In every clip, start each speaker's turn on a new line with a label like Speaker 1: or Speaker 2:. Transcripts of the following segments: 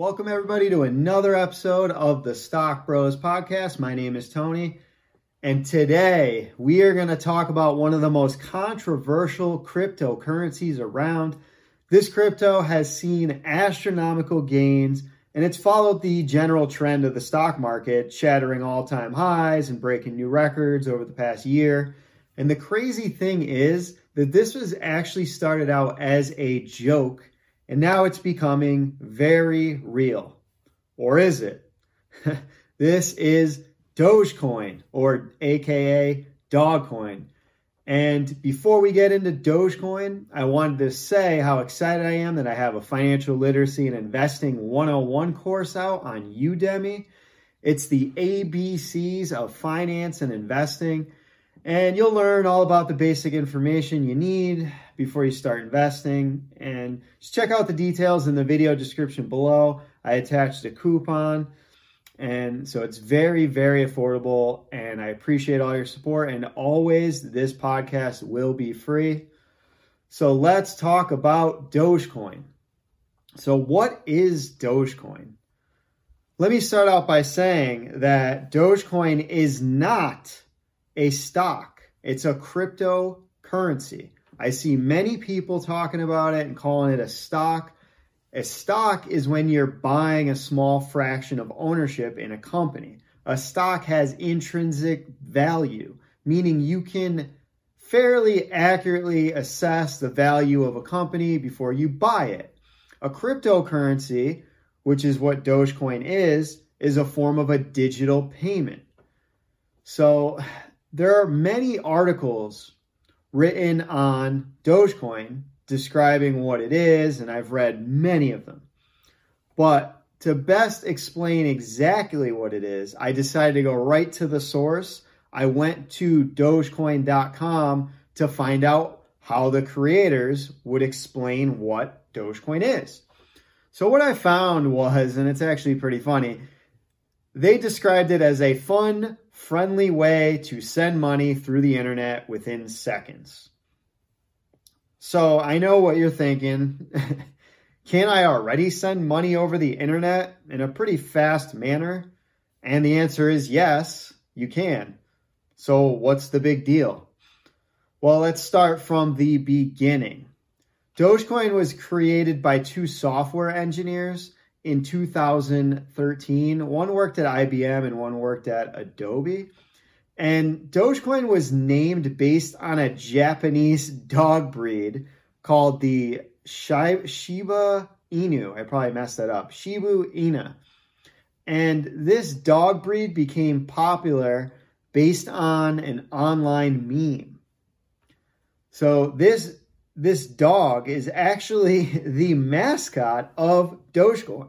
Speaker 1: Welcome, everybody, to another episode of the Stock Bros podcast. My name is Tony, and today we are going to talk about one of the most controversial cryptocurrencies around. This crypto has seen astronomical gains, and it's followed the general trend of the stock market, shattering all time highs and breaking new records over the past year. And the crazy thing is that this was actually started out as a joke and now it's becoming very real. Or is it? this is Dogecoin, or AKA Dogcoin. And before we get into Dogecoin, I wanted to say how excited I am that I have a financial literacy and investing 101 course out on Udemy. It's the ABCs of finance and investing. And you'll learn all about the basic information you need before you start investing. And just check out the details in the video description below. I attached a coupon. And so it's very, very affordable. And I appreciate all your support. And always, this podcast will be free. So let's talk about Dogecoin. So, what is Dogecoin? Let me start out by saying that Dogecoin is not a stock, it's a cryptocurrency. I see many people talking about it and calling it a stock. A stock is when you're buying a small fraction of ownership in a company. A stock has intrinsic value, meaning you can fairly accurately assess the value of a company before you buy it. A cryptocurrency, which is what Dogecoin is, is a form of a digital payment. So there are many articles written on Dogecoin describing what it is, and I've read many of them. But to best explain exactly what it is, I decided to go right to the source. I went to Dogecoin.com to find out how the creators would explain what Dogecoin is. So, what I found was, and it's actually pretty funny, they described it as a fun, friendly way to send money through the internet within seconds. So I know what you're thinking. Can I already send money over the internet in a pretty fast manner? And the answer is yes, you can. So what's the big deal? Well, let's start from the beginning. Dogecoin was created by two software engineers in 2013. One worked at IBM and one worked at Adobe. And Dogecoin was named based on a Japanese dog breed called the Shiba Inu. I probably messed that up. Shibu Inu. And this dog breed became popular based on an online meme. So this this dog is actually the mascot of Dogecoin.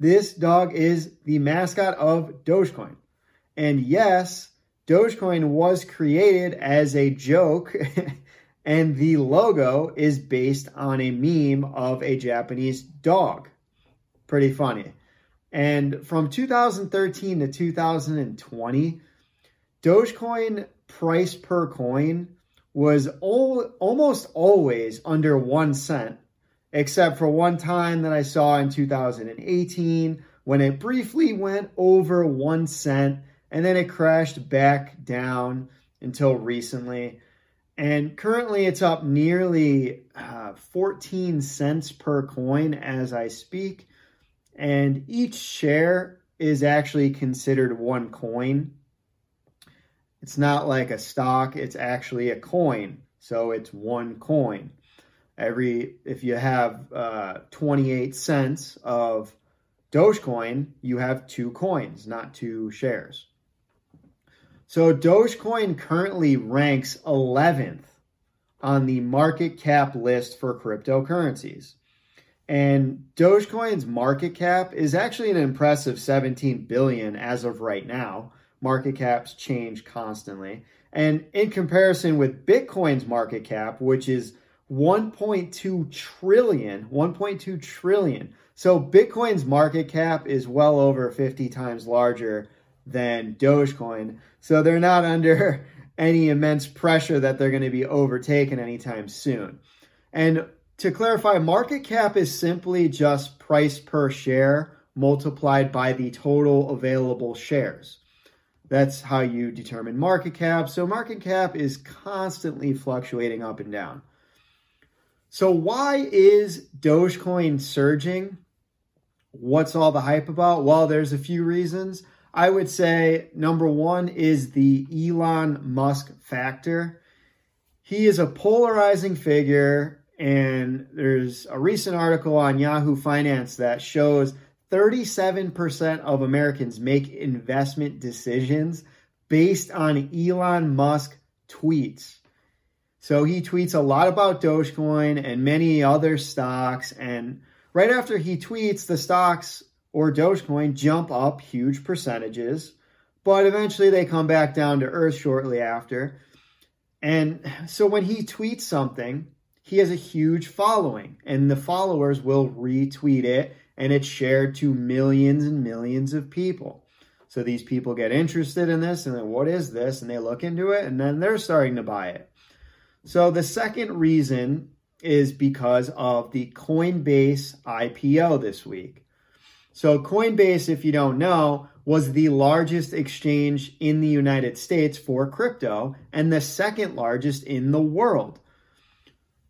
Speaker 1: This dog is the mascot of Dogecoin. And yes, Dogecoin was created as a joke, and the logo is based on a meme of a Japanese dog. Pretty funny. And from 2013 to 2020, Dogecoin price per coin was al- almost always under one cent, except for one time that I saw in 2018 when it briefly went over one cent and then it crashed back down until recently. And currently it's up nearly uh, 14 cents per coin as I speak. And each share is actually considered one coin. It's not like a stock, it's actually a coin. So it's one coin. Every if you have uh, 28 cents of Dogecoin, you have two coins, not two shares. So Dogecoin currently ranks 11th on the market cap list for cryptocurrencies. And Dogecoin's market cap is actually an impressive 17 billion as of right now market caps change constantly. And in comparison with Bitcoin's market cap, which is 1.2 trillion, 1.2 trillion. So Bitcoin's market cap is well over 50 times larger than Dogecoin. So they're not under any immense pressure that they're going to be overtaken anytime soon. And to clarify, market cap is simply just price per share multiplied by the total available shares. That's how you determine market cap. So, market cap is constantly fluctuating up and down. So, why is Dogecoin surging? What's all the hype about? Well, there's a few reasons. I would say number one is the Elon Musk factor. He is a polarizing figure and there's a recent article on Yahoo Finance that shows 37% of Americans make investment decisions based on Elon Musk tweets. So he tweets a lot about Dogecoin and many other stocks. And right after he tweets, the stocks or Dogecoin jump up huge percentages, but eventually they come back down to earth shortly after. And so when he tweets something, he has a huge following, and the followers will retweet it, and it's shared to millions and millions of people. So these people get interested in this, and then what is this? And they look into it, and then they're starting to buy it. So the second reason is because of the Coinbase IPO this week. So Coinbase, if you don't know, was the largest exchange in the United States for crypto and the second largest in the world.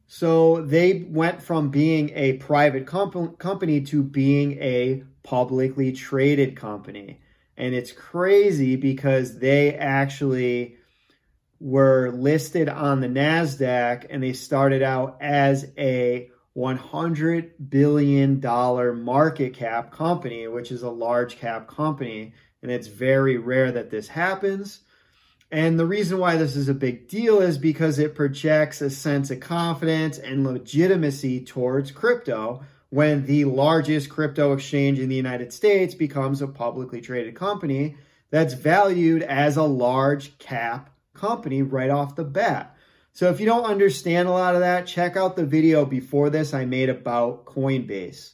Speaker 1: So they went from being a private comp- company to being a publicly traded company. And it's crazy because they actually were listed on the NASDAQ and they started out as a $100 billion market cap company, which is a large cap company. And it's very rare that this happens. And the reason why this is a big deal is because it projects a sense of confidence and legitimacy towards crypto when the largest crypto exchange in the United States becomes a publicly traded company that's valued as a large cap company right off the bat. So if you don't understand a lot of that, check out the video before this I made about Coinbase.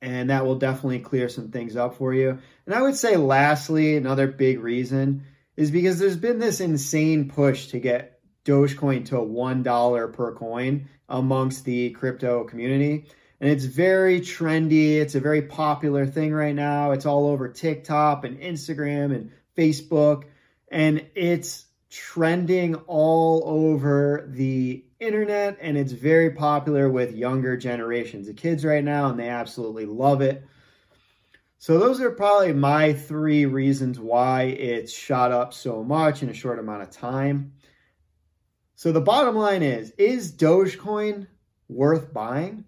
Speaker 1: And that will definitely clear some things up for you. And I would say lastly, another big reason is because there's been this insane push to get Dogecoin to $1 per coin amongst the crypto community. And it's very trendy. It's a very popular thing right now. It's all over TikTok and Instagram and Facebook. And it's trending all over the internet and it's very popular with younger generations of kids right now and they absolutely love it. So those are probably my three reasons why it's shot up so much in a short amount of time. So the bottom line is, is Dogecoin worth buying?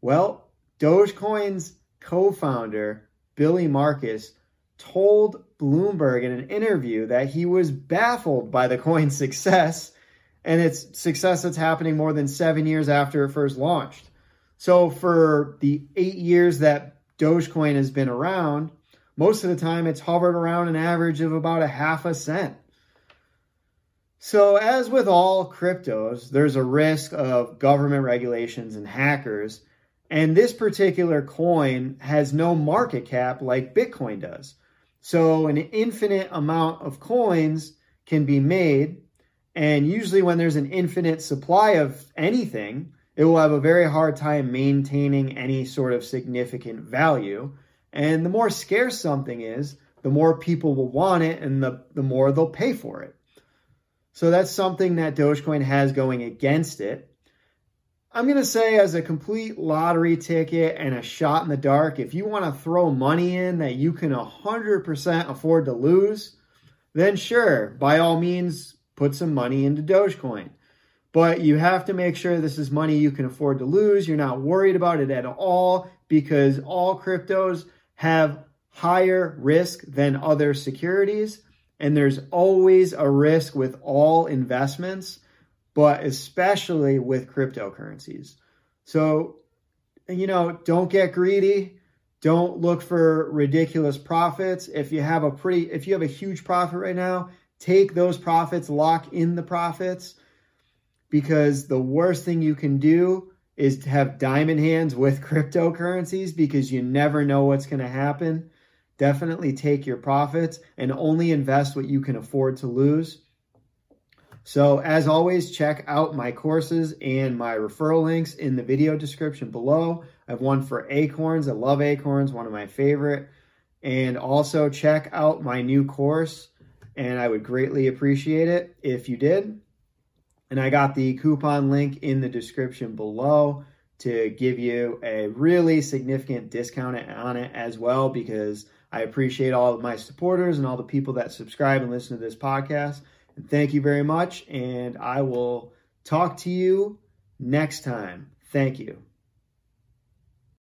Speaker 1: Well, Dogecoin's co-founder, Billy Markus, told Bloomberg in an interview that he was baffled by the coin's success and its success that's happening more than seven years after it first launched. So for the eight years that Dogecoin has been around, most of the time it's hovered around an average of about a half a cent. So, as with all cryptos, there's a risk of government regulations and hackers. And this particular coin has no market cap like Bitcoin does. So, an infinite amount of coins can be made. And usually, when there's an infinite supply of anything, it will have a very hard time maintaining any sort of significant value. And the more scarce something is, the more people will want it and the, the more they'll pay for it. So that's something that Dogecoin has going against it. I'm going to say, as a complete lottery ticket and a shot in the dark, if you want to throw money in that you can 100% afford to lose, then sure, by all means, put some money into Dogecoin. But you have to make sure this is money you can afford to lose. You're not worried about it at all because all cryptos have higher risk than other securities. And there's always a risk with all investments, but especially with cryptocurrencies. So, you know, don't get greedy. Don't look for ridiculous profits. If you have a pretty, if you have a huge profit right now, take those profits, lock in the profits because the worst thing you can do is to have diamond hands with cryptocurrencies because you never know what's going to happen. Definitely take your profits and only invest what you can afford to lose. So, as always, check out my courses and my referral links in the video description below. I have one for Acorns. I love Acorns, one of my favorite. And also check out my new course, and I would greatly appreciate it if you did. And I got the coupon link in the description below to give you a really significant discount on it as well because I appreciate all of my supporters and all the people that subscribe and listen to this podcast. And thank you very much. And I will talk to you next time. Thank you.